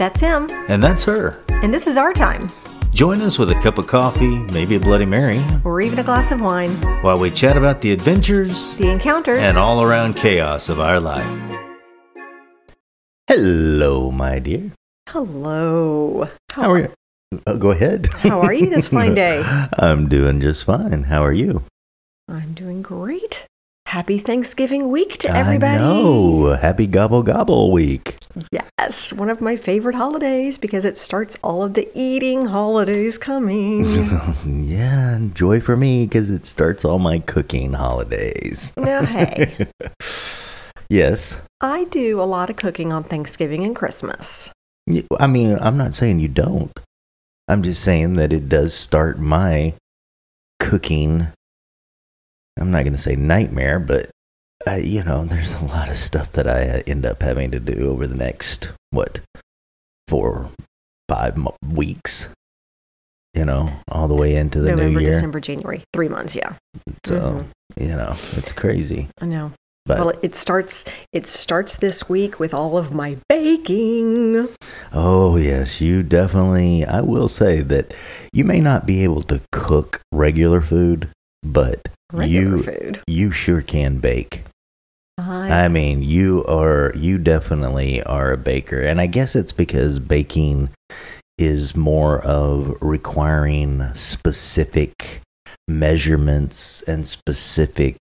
That's him, And that's her. and this is our time, Join us with a cup of coffee, maybe a Bloody Mary, or even a glass of wine. while we chat about the adventures The encounters. and all around chaos of our life. Hello, my dear. Hello. How are you? Oh, go ahead. How are you this fine day? I'm doing just fine. How are you? I'm doing great. Happy Thanksgiving week to everybody. I know. Happy Gobble Gobble Week. Yes, one of my favorite holidays because it starts all of the eating holidays coming. yeah, joy for me because it starts all my cooking holidays. now, hey, Yes. I do a lot of cooking on Thanksgiving and Christmas. I mean, I'm not saying you don't. I'm just saying that it does start my cooking. I'm not going to say nightmare, but uh, you know, there's a lot of stuff that I uh, end up having to do over the next what four, five mo- weeks. You know, all the way into the November, new year. December, January. Three months, yeah. So you know, it's crazy. I know. But well, it starts. It starts this week with all of my baking. Oh, yes, you definitely. I will say that you may not be able to cook regular food, but Regular you food. you sure can bake. I, mean, you are you definitely are a baker, and I guess it's because baking is more of requiring specific measurements and specific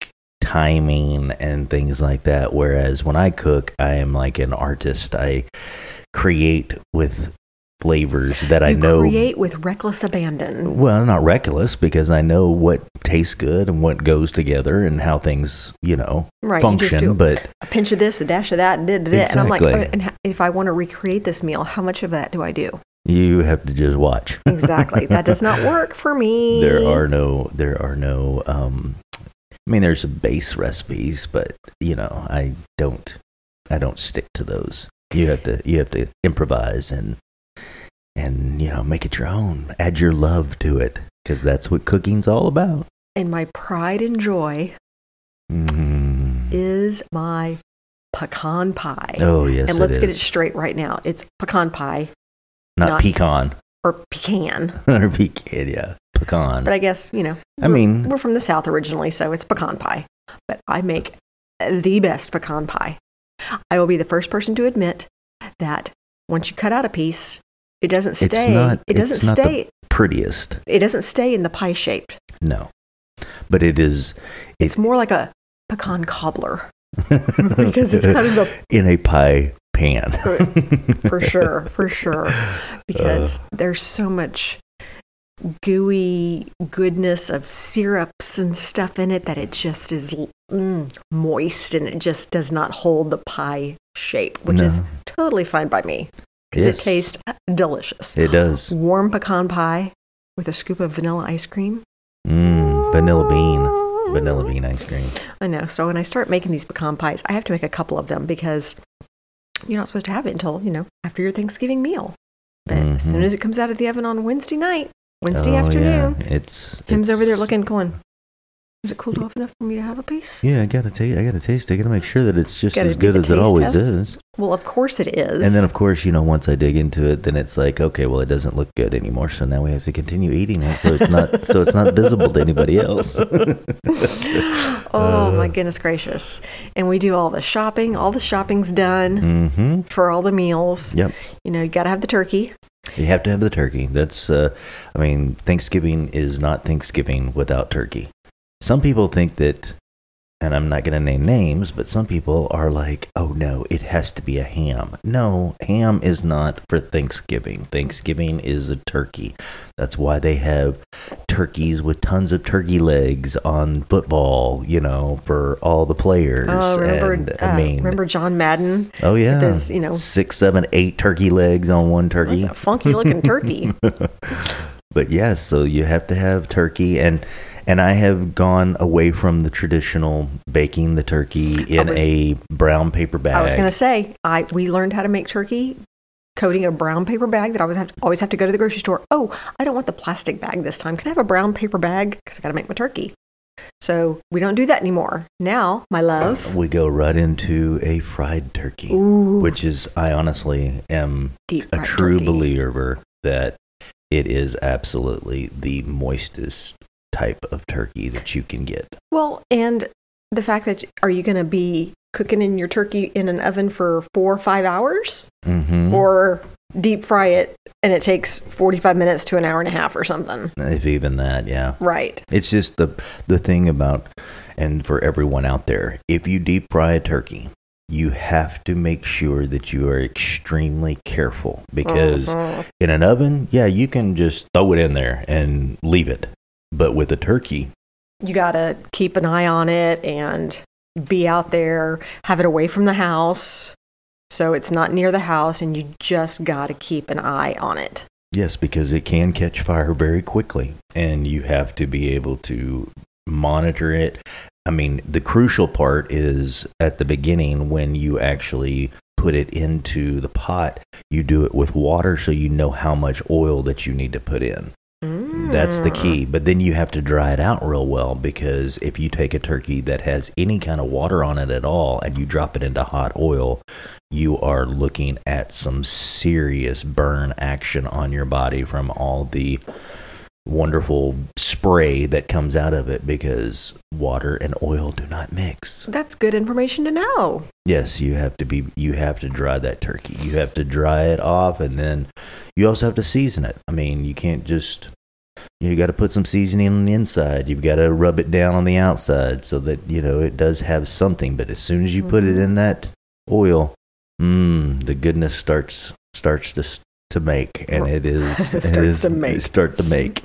timing and things like that. Whereas when I cook, I am like an artist. I create with flavors that I know create with reckless abandon. well, not reckless because I know what tastes good and what goes together and how things, you know, Right, you function. do- But A pinch of this, a dash of that, and, da, da, da. and I'm like, "Oh, and if I want to recreate this meal, how much of that do I do? you have to just watch. Exactly. that does not work for me. there are no, there are no. um I mean, there's base recipes, but you know, I don't, I don't stick to those. You have to, you have to improvise and and you know, make it your own. Add your love to it because that's what cooking's all about. And my pride and joy Mm. is my pecan pie. Oh yes, and let's get it straight right now. It's pecan pie not, not- pecan. or pecan. or pecan, yeah, pecan. But I guess, you know, I mean- we're from the South originally, so it's pecan pie. But I make the best pecan pie. I will be the first person to admit that once you cut out a piece, it doesn't It's stay. not- it doesn't it's not the- stay. Prettiest, It doesn't stay in the pie shape. no, but it is. It's more like a pecan cobbler because it's kind of a in a pie pan. for sure, for sure, because there's so much gooey goodness of syrups and stuff in it that it just is mm, moist and it just does not hold the pie shape, which is totally fine by me because Yes. it tastes delicious. It does. Warm pecan pie with a scoop of vanilla ice cream. Mm, vanilla bean, vanilla bean ice cream. I know. So when I start making these pecan pies, I have to make a couple of them because you're not supposed to have it until, you know, after your Thanksgiving meal. But as soon Mhm. as it comes out of the oven on Wednesday night, Wednesday oh, afternoon, yeah. It's Tim's over there looking, going, is it cooled off enough for me to have a piece? Yeah, I gotta taste. I gotta taste. it. I gotta make sure that it's just Gotta as do good the as it taste always test. is. Well, of course it is. And then, of course, you know, once I dig into it, then it's like, okay, well, it doesn't look good anymore. So now we have to continue eating it, so it's not, so it's not visible to anybody else. oh my goodness gracious. And we do all the shopping. All the shopping's done mm-hmm. for all the meals. Yep. You know, you got to have the turkey. You have to have the turkey. That's, uh, I mean, Thanksgiving is not Thanksgiving without turkey. Some people think that, and I'm not going to name names, but some people are like, oh no, it has to be a ham. No, ham is not for Thanksgiving. Thanksgiving is a turkey. That's why they have turkeys with tons of turkey legs on football, you know, for all the players. Oh, remember, and, uh, I mean, remember John Madden? oh yeah, you know- six, seven, eight turkey legs on one turkey. That's a funky looking turkey. But yes, so you have to have turkey and and I have gone away from the traditional baking the turkey in was- a brown paper bag. I was going to say, I we learned how to make turkey coating a brown paper bag that I always have to, always have to go to the grocery store. Oh, I don't want the plastic bag this time. Can I have a brown paper bag? Because I got to make my turkey. So we don't do that anymore. Now, my love, We go right into a fried turkey, ooh, which is, I honestly am deep a true turkey. believer that it is absolutely the moistest type of turkey that you can get. Well, and the fact that are you going to be cooking in your turkey in an oven for four or five hours, hmm or deep fry it and it takes forty-five minutes to an hour and a half or something? If even that, yeah. Right. It's just the the thing about, and for everyone out there, if you deep fry a turkey, you have to make sure that you are extremely careful because Mhm. in an oven, yeah, you can just throw it in there and leave it. But with a turkey, you got to keep an eye on it and be out there, have it away from the house. So it's not near the house, and you just got to keep an eye on it. yes, because it can catch fire very quickly, and you have to be able to monitor it. I mean, the crucial part is at the beginning when you actually put it into the pot, you do it with water so you know how much oil that you need to put in. That's the Mm. key. But then you have to dry it out real well because if you take a turkey that has any kind of water on it at all and you drop it into hot oil, you are looking at some serious burn action on your body from all the wonderful spray that comes out of it because water and oil do not mix. That's good information to know. Yes, you have to be you have to dry that turkey. You have to dry it off and then you also have to season it. I mean, you can't just you got to put some seasoning on the inside. You've got to rub it down on the outside so that, you know, it does have something, but as soon as you put it in that oil, mmm, the goodness starts starts to to make and it is it Starts is to make. start to make.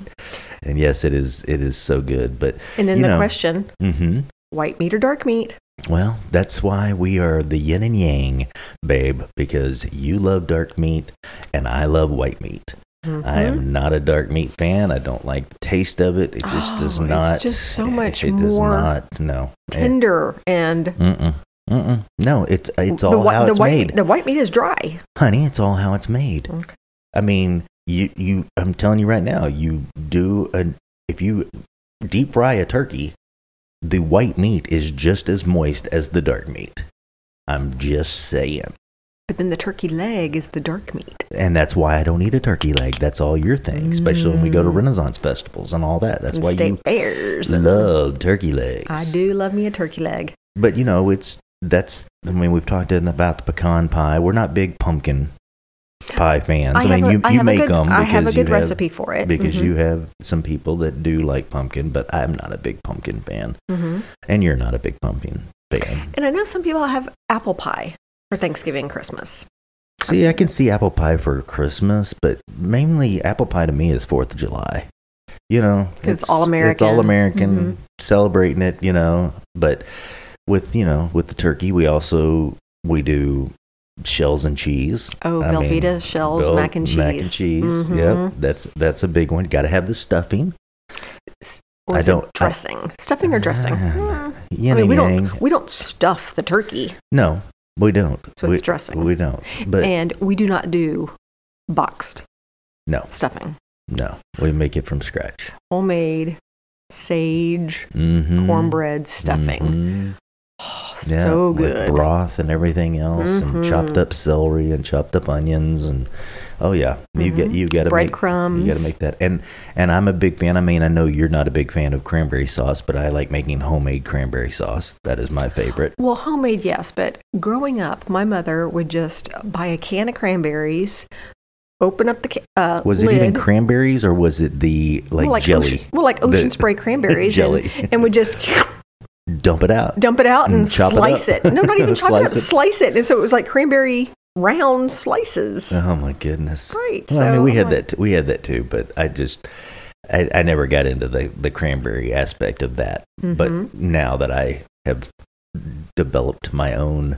And yes, it is it is so good, but And then the know. question mhm. white meat or dark meat? Well, that's why we are the yin and yang, babe, because you love dark meat and I love white meat. I Mhm. am not a dark meat fan. I don't like the taste of it. It just does Oh, it's not. just so much it does more not. No. Eh, tender and Mm-mm. Mm-mm. No, it's it's all whi- how the it's white made, the white meat is dry. honey. It's all how it's made. Okay. I mean, you you. I'm telling you right now. You do a if you deep fry a turkey, the white meat is just as moist as the dark meat. I'm just saying. But then the turkey leg is the dark meat. And that's why I don't eat a turkey leg. That's all your thing, especially when we go to Mm. Renaissance festivals and all that. That's and why you fairs. love turkey legs. I do love me a turkey leg. But you know, it's that's. I mean, we've talked about the pecan pie. We're not big pumpkin pie fans. I, have mean, a- you I you have make good- them I have a good you recipe for it. because Mhm. you have some people that do like pumpkin, but I'm not a big pumpkin fan, Mhm. and you're not a big pumpkin fan. And I know some people have apple pie for Thanksgiving, Christmas. See, I can see apple pie for Christmas, but mainly apple pie to me is Fourth of July. You know, It's all American. It's all American, Mhm. celebrating it. You know, but with you know with the turkey, we also we do shells and cheese. Oh, I mean, Velveeta shells, Vel- mac and cheese. Mac and cheese. Mhm. Yep, that's that's a big one. Got to have the stuffing. I don't- I- dressing, stuffing or dressing. Hmm. Yin I mean, we yang. don't we don't stuff the turkey, No, we don't. so we, it's dressing. We don't. But and we do not do boxed no, stuffing. no, we make it from scratch. Homemade sage Mm-hmm. cornbread stuffing. Mhm. Yeah, so with good. broth and everything else, and chopped up celery and chopped up onions, and oh yeah, you get Mhm. you got to make Breadcrumbs. you got to make that. And and I'm a big fan. I mean, I know you're not a big fan of cranberry sauce, but I like making homemade cranberry sauce. That is my favorite. Well, homemade, yes, but growing up, my mother would just buy a can of cranberries, open up the ca- uh, Was it lid, even cranberries or was it the like, well, jelly? Ocean, well, like The- ocean spray cranberries, jelly. and, and would just Dump it out. dump it out and, And it slice up. it. No, not even chop it Slice up, it. slice it. And so it was like cranberry round slices. Oh my goodness. Right. Well, I mean, we had like, that. T- we had that too, but I just, I, I never got into the the cranberry aspect of that. mhm. But now that I have developed my own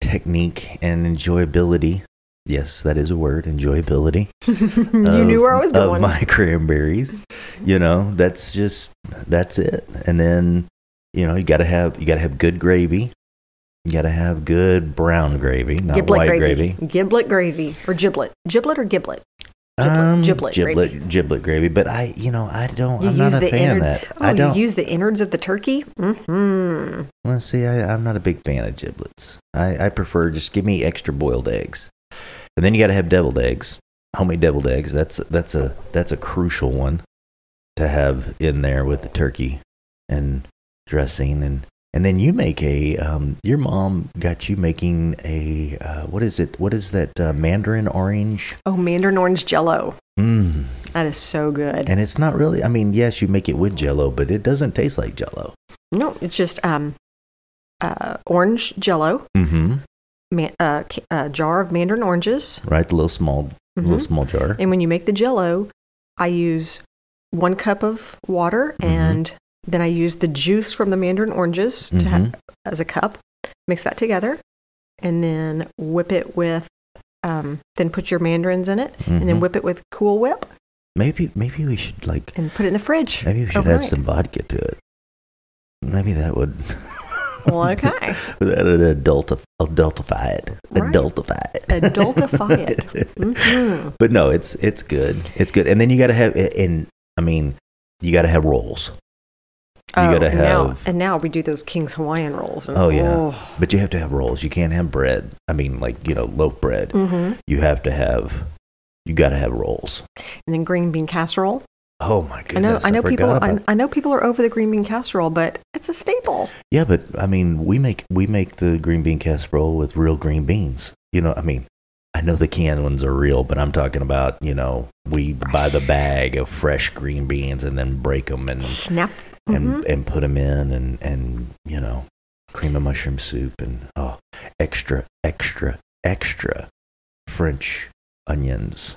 technique and enjoyability, yes, that is a word, enjoyability. you of- knew where I was of my cranberries. You know, that's just that's it. And then, you know, you got to have you got to have good gravy. You got to have good brown gravy, not giblet white gravy. gravy. Giblet gravy or giblet. Giblet or giblet. Giblet, giblet, giblet, gravy. giblet gravy. But I, you know, I don't. You I'm not a fan innards. of that. Oh, I don't. you use the innards of the turkey. hmm Well, see, I, I'm not a big fan of giblets. I, I prefer just give me extra boiled eggs, and then you got to have deviled eggs, homemade deviled eggs. That's that's a that's a crucial one to have in there with the turkey and dressing, and and then you make a. Um, your mom got you making a uh, what is it? What is that uh, mandarin orange? Oh, mandarin orange jello. Mm. That is so good. And it's not really. I mean, yes, you make it with Jello, but it doesn't taste like Jello. no, it's just um, uh, orange jello, Mm-hmm. man, uh, a jar of mandarin oranges. Right, the little small, little Mhm. small jar. And when you make the jello, I use one cup of water Mhm. and then I use the juice from the mandarin oranges to have, as a cup. Mix that together and then whip it with, um, then put your mandarins in it and then Mhm. whip it with Cool Whip Maybe, maybe we should like. and put it in the fridge. Maybe we should overnight. add some vodka to it. Maybe that would. Well, okay. that would adultif- adultify it. Right. Adultify it. Adultify it. Mhm. But no, it's it's good. It's good. And then you got to have. And I mean, you got to have rolls. You Oh, gotta and now, have- and now we do those King's Hawaiian rolls. And, Oh yeah, but you have to have rolls. You can't have bread. I mean, like you know, loaf bread. hmm You have to have. You got to have rolls. And then green bean casserole. Oh my I know, goodness! I know people. I, I know people are over the green bean casserole, but it's a staple. Yeah, but I mean, we make we make the green bean casserole with real green beans. You know, I mean, I know the canned ones are real, but I'm talking about you know we buy the bag of fresh green beans and then break them and Snap. And Mhm. and put them in and and you know cream of mushroom soup and oh extra extra extra French onions.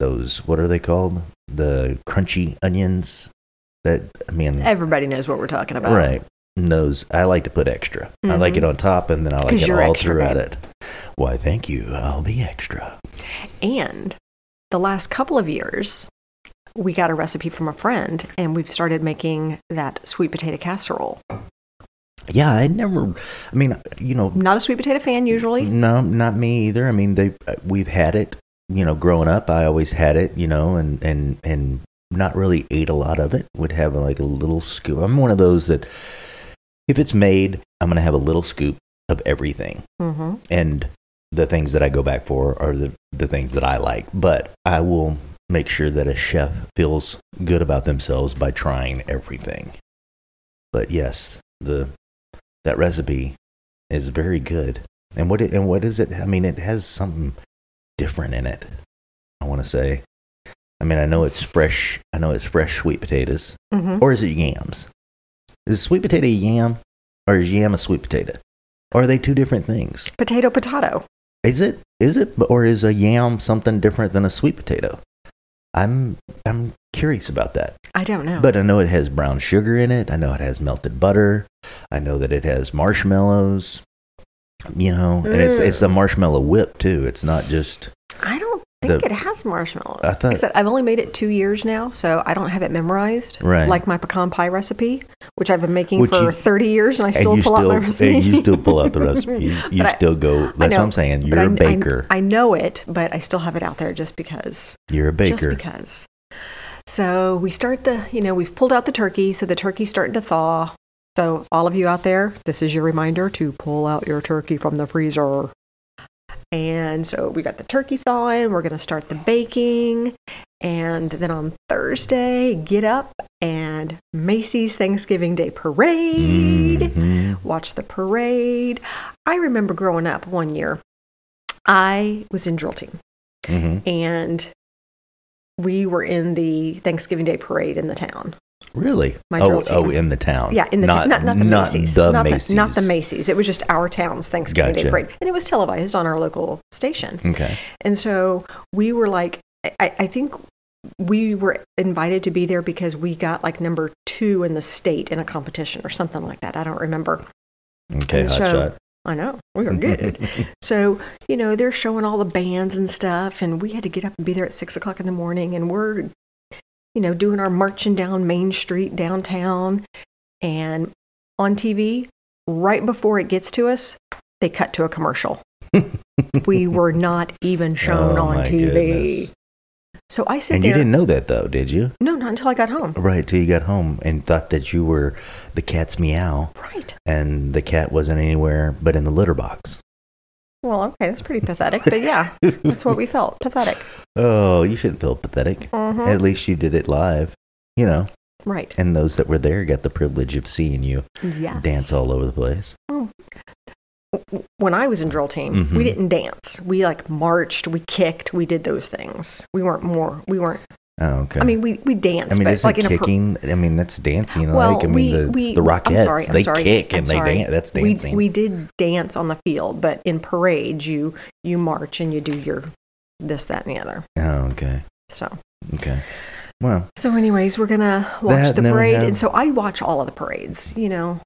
Those what are they called? The crunchy onions. That I mean, Everybody knows what we're talking about. Right. And those I like to put extra. I like it Mhm. on top and then I like it all extra, throughout babe. it. Why, thank you. I'll be extra. And the last couple of years, we got a recipe from a friend, and we've started making that sweet potato casserole. Yeah, I never I mean, you know, Not a sweet potato fan usually. no, not me either. I mean, they we've had it, you know, growing up, I always had it, you know, and and and not really ate a lot of it. Would have like a little scoop. I'm one of those that if it's made, I'm going to have a little scoop of everything. hmm and the things that I go back for are the, the things that I like. But I will make sure that a chef feels good about themselves by trying everything. But yes, the that recipe is very good. And what it, and what is it? I mean, it has something different in it. I want to say. I mean, I know it's fresh. I know it's fresh sweet potatoes, hmm or is it yams? Is sweet potato a yam, or is yam a sweet potato? Or are they two different things? Potato, potato. Is it? Is it? Or is a yam something different than a sweet potato? I'm I'm curious about that. I don't know. But I know it has brown sugar in it. I know it has melted butter. I know that it has marshmallows. You know, and it's it's the mm. marshmallow whip too. It's not just I think the- it has marshmallows. I thought- I said, I've only made it two years now, so I don't have it memorized. Right. Like my pecan pie recipe, which I've been making Which for you- 30 years, and I still you pull still out my recipe. and you still pull out the recipe. You, I- still go. That's what I'm saying. You're I- a I- baker. I, know it, but I still have it out there just because. You're a baker. Just because. So we start the, you know, we've pulled out the turkey, so the turkey's starting to thaw. So all of you out there, this is your reminder to pull out your turkey from the freezer. And so we got the turkey thawing. We're going to start the baking. And then on Thursday, get up and Macy's Thanksgiving Day Parade Mhm. watch the parade. I remember growing up one year, I was in drill team Mhm. and we were in the Thanksgiving Day parade in the town. Really? My oh, oh, in the town. Yeah, in the not, town. Not, not the not Macy's. The not Macy's. The, not the Macy's. It was just our town's Thanksgiving Day parade. And it was televised on our local station. Okay. And so we were like, I, I think we were invited to be there because we got like number two in the state in a competition or something like that. I don't remember. Okay. And Hot so- shot. I know. We were good. So, you know, they're showing all the bands and stuff, and we had to get up and be there at six o'clock in the morning, and we're, you know, doing our marching down Main Street downtown. And on TV, right before it gets to us, they cut to a commercial. we were not even shown Oh, on TV. goodness. So I sit And there. you didn't know that though, did you? No, not until I got home. Right till you got home and thought that you were the cat's meow, Right. and the cat wasn't anywhere but in the litter box. Well, okay, that's pretty pathetic, but yeah, that's what we felt. Pathetic. Oh, you shouldn't feel pathetic. Mhm. At least you did it live, you know. Right. And those that were there got the privilege of seeing you Yeah. dance all over the place. When I was in drill team, Mhm. we didn't dance. We like marched, we kicked, we did those things. We weren't more. We weren't. Oh, okay. I mean, we we danced. I mean, but isn't like in a per- kicking? I mean, that's dancing. Well, like, I mean, we, the, we, the I'm sorry, I'm they sorry, kick I'm and they dance. That's dancing. we did dance on the field, but in parades, you you march and you do your this, that, and the other. oh, okay. So, Okay. Well, so anyways, we're gonna watch That, the parade, have- and so I watch all of the parades. You know,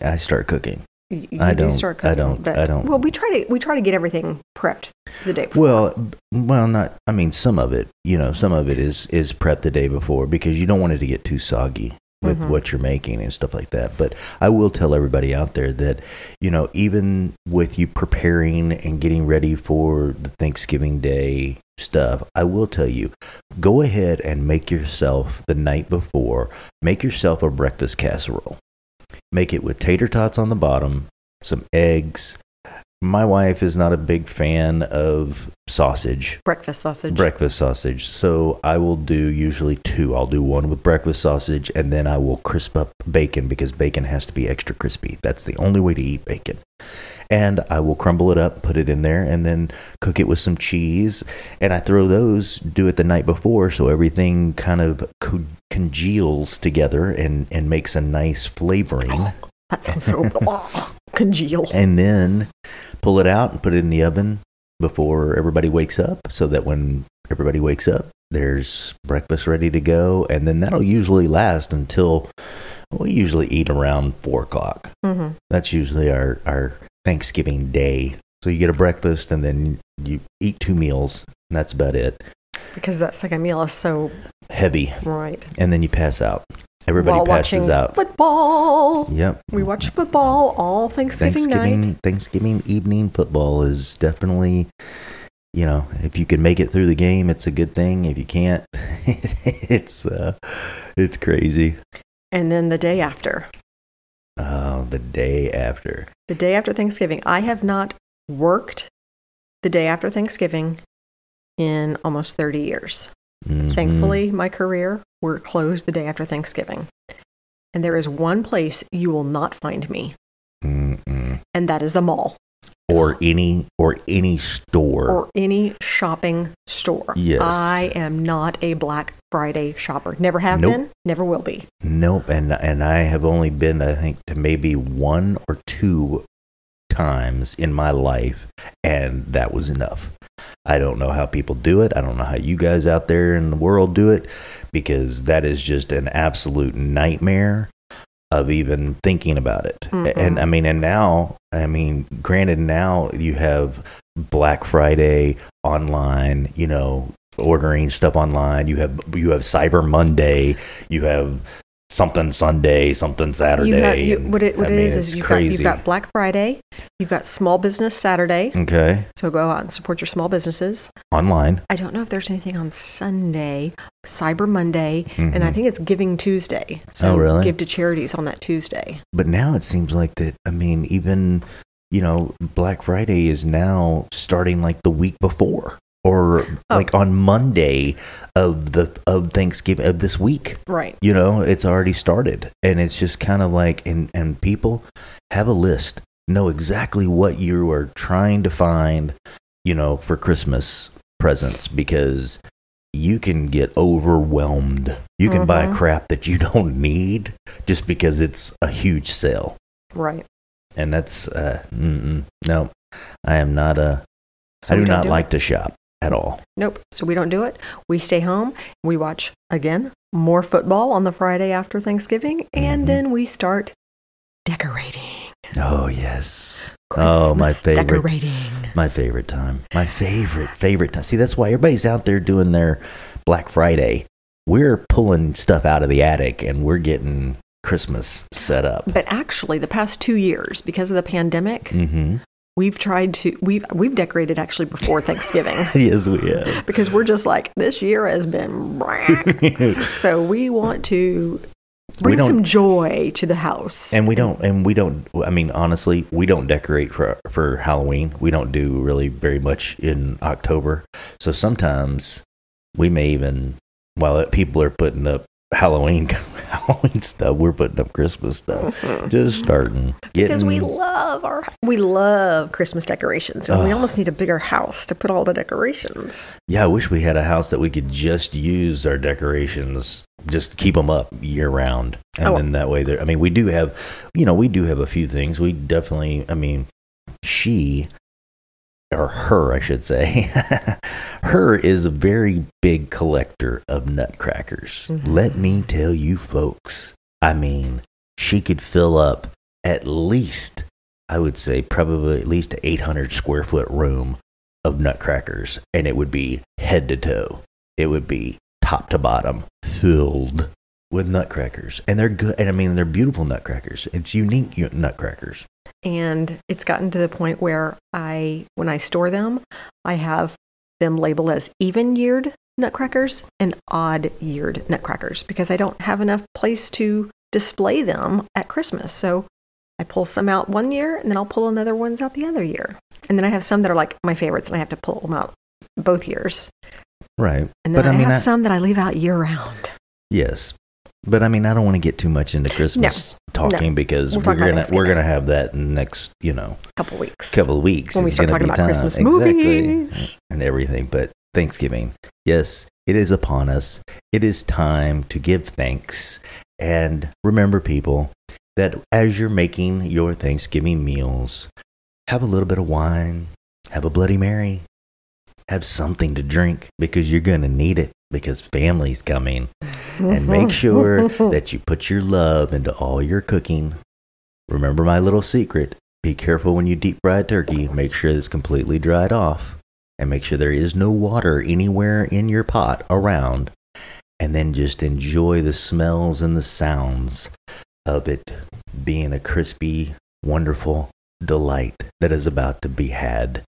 I start cooking. You, you I do don't- start I don't- But, I don't. Well, we try to we try to get everything prepped the day before. Well, well, not. I mean, some of it. You know, some of it is is prep the day before because you don't want it to get too soggy with Mhm. what you're making and stuff like that. But I will tell everybody out there that you know, even with you preparing and getting ready for the Thanksgiving Day stuff, I will tell you, go ahead and make yourself the night before. Make yourself a breakfast casserole. Make it with tater tots on the bottom, some eggs. My wife is not a big fan of sausage, breakfast sausage. breakfast sausage. So I will do usually two. I'll do one with breakfast sausage and then I will crisp up bacon because bacon has to be extra crispy. That's the only way to eat bacon. And I will crumble it up, put it in there, and then cook it with some cheese. And I throw those, do it the night before, so everything kind of co- congeals together and, and makes a nice flavoring. that sounds so oh, congeal. And then pull it out and put it in the oven before everybody wakes up so that when everybody wakes up, there's breakfast ready to go. And then that'll usually last until we usually eat around four o'clock. hmm That's usually our, our Thanksgiving day. So you get a breakfast and then you eat two meals, and that's about it. Because that second meal is so Heavy. right. And then you pass out. Everybody While passes watching out. football. Yep. We watch football all Thanksgiving, Thanksgiving night. Thanksgiving evening football is definitely you know, if you can make it through the game, it's a good thing. If you can't, it's uh it's crazy. And then the day after, Oh, the day after. the day after Thanksgiving, I have not worked the day after Thanksgiving in almost 30 years. Mhm. Thankfully, my career, we're closed the day after Thanksgiving. And there is one place you will not find me, Mm-mm. and that is the mall or any or any store. or any shopping store. Yes. I am not a Black Friday shopper. Never have Nope. been, never will be. Nope, and and I have only been I think to maybe one or two times in my life and that was enough. I don't know how people do it. I don't know how you guys out there in the world do it because that is just an absolute nightmare of even thinking about it. Mhm. And I mean and now, I mean granted now you have Black Friday online, you know, ordering stuff online. You have you have Cyber Monday, you have something Sunday, something Saturday. You have, you, what it, what I mean, it's is you've got, you've got Black Friday, you've got Small Business Saturday. okay, So go out and support your small businesses. online. I don't know if there's anything on Sunday, Cyber Monday, and I Mhm. think it's Giving Tuesday. So Oh, really? give to charities on that Tuesday. But now it seems like that. I mean, even you know, Black Friday is now starting like the week before, or Oh. like on Monday of the of Thanksgiving of this week. Right. You know, it's already started, and it's just kind of like, and and people have a list, know exactly what you are trying to find, you know, for Christmas presents because you can get overwhelmed. You can buy Mhm. crap that you don't need just because it's a huge sale Right. and that's uh, no. I am not a. So I do not do like it? to shop at all. Nope. So we don't do it. We stay home. We watch again more football on the Friday after Thanksgiving, and Mhm. then we start decorating. Oh yes, Christmas Oh, my favorite. decorating. my favorite time. My favorite favorite time. See, that's why everybody's out there doing their Black Friday. We're pulling stuff out of the attic and we're getting Christmas set up. But actually, the past two years, because of the pandemic, Mm-hmm. We've tried to we've we've decorated actually before Thanksgiving yes, we have. because we're just like this year has been so we want to bring some joy to the house. and we don't and we don't i mean honestly we don't decorate for for halloween we don't do really very much in october so sometimes we may even while people are putting up halloween halloween stuff. We're putting up christmas stuff. Mm-hmm. Just starting getting because we love our we love Christmas decorations and we almost need a bigger house to put all the decorations. yeah i wish we had a house that we could just use our decorations just keep them up year round and Oh. then that way there i mean we do have you know we do have a few things. We definitely i mean she or her i should say. Her is a very big collector of nutcrackers. Mhm. let me tell you folks i mean she could fill up at least i would say probably at least a 800 square foot room of nutcrackers and it would be head to toe. It would be top to bottom filled with nutcrackers. And they're good and i mean they're beautiful nutcrackers. It's unique nutcrackers And it's gotten to the point where I when I store them, I have them labeled as even yeared nutcrackers and odd yeared nutcrackers because I don't have enough place to display them at Christmas. So I pull some out one year and then I'll pull another ones out the other year. And then I have some that are like my favorites and I have to pull them out both years. right And then but I, i mean have I, some that I leave out year round. yes but i mean i don't want to get too much into christmas talking because We'll we're talk gonna we're gonna have that in the next you know couple weeks. couple of weeks. When we start gonna talking about time. Christmas exactly. movies. and everything. But thanksgiving yes it is upon us. It is time to give thanks. And remember people that as you're making your thanksgiving meals have a little bit of wine. Have a bloody mary. Have something to drink because you're going to need it because family's coming and make sure that you put your love into all your cooking. Remember my little secret be careful when you deep fry turkey, make sure it's completely dried off, and make sure there is no water anywhere in your pot around. And then just enjoy the smells and the sounds of it being a crispy, wonderful delight that is about to be had.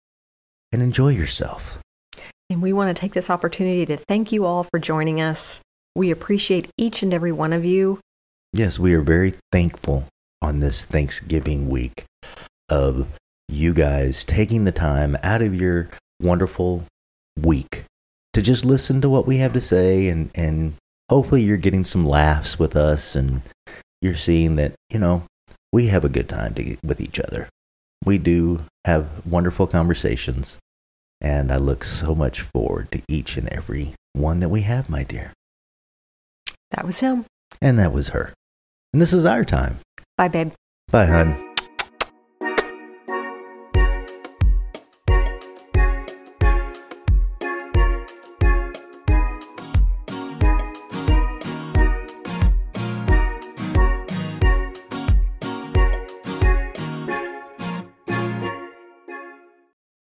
And enjoy yourself. And we want to take this opportunity to thank you all for joining us. We appreciate each and every one of you. Yes, we are very thankful on this Thanksgiving week of you guys taking the time out of your wonderful week to just listen to what we have to say and and hopefully you're getting some laughs with us and you're seeing that, you know, we have a good time to, with each other. We do have wonderful conversations and I look so much forward to each and every one that we have, my dear. That was him. And that was her. And this is our time. Bye, babe. Bye, hon.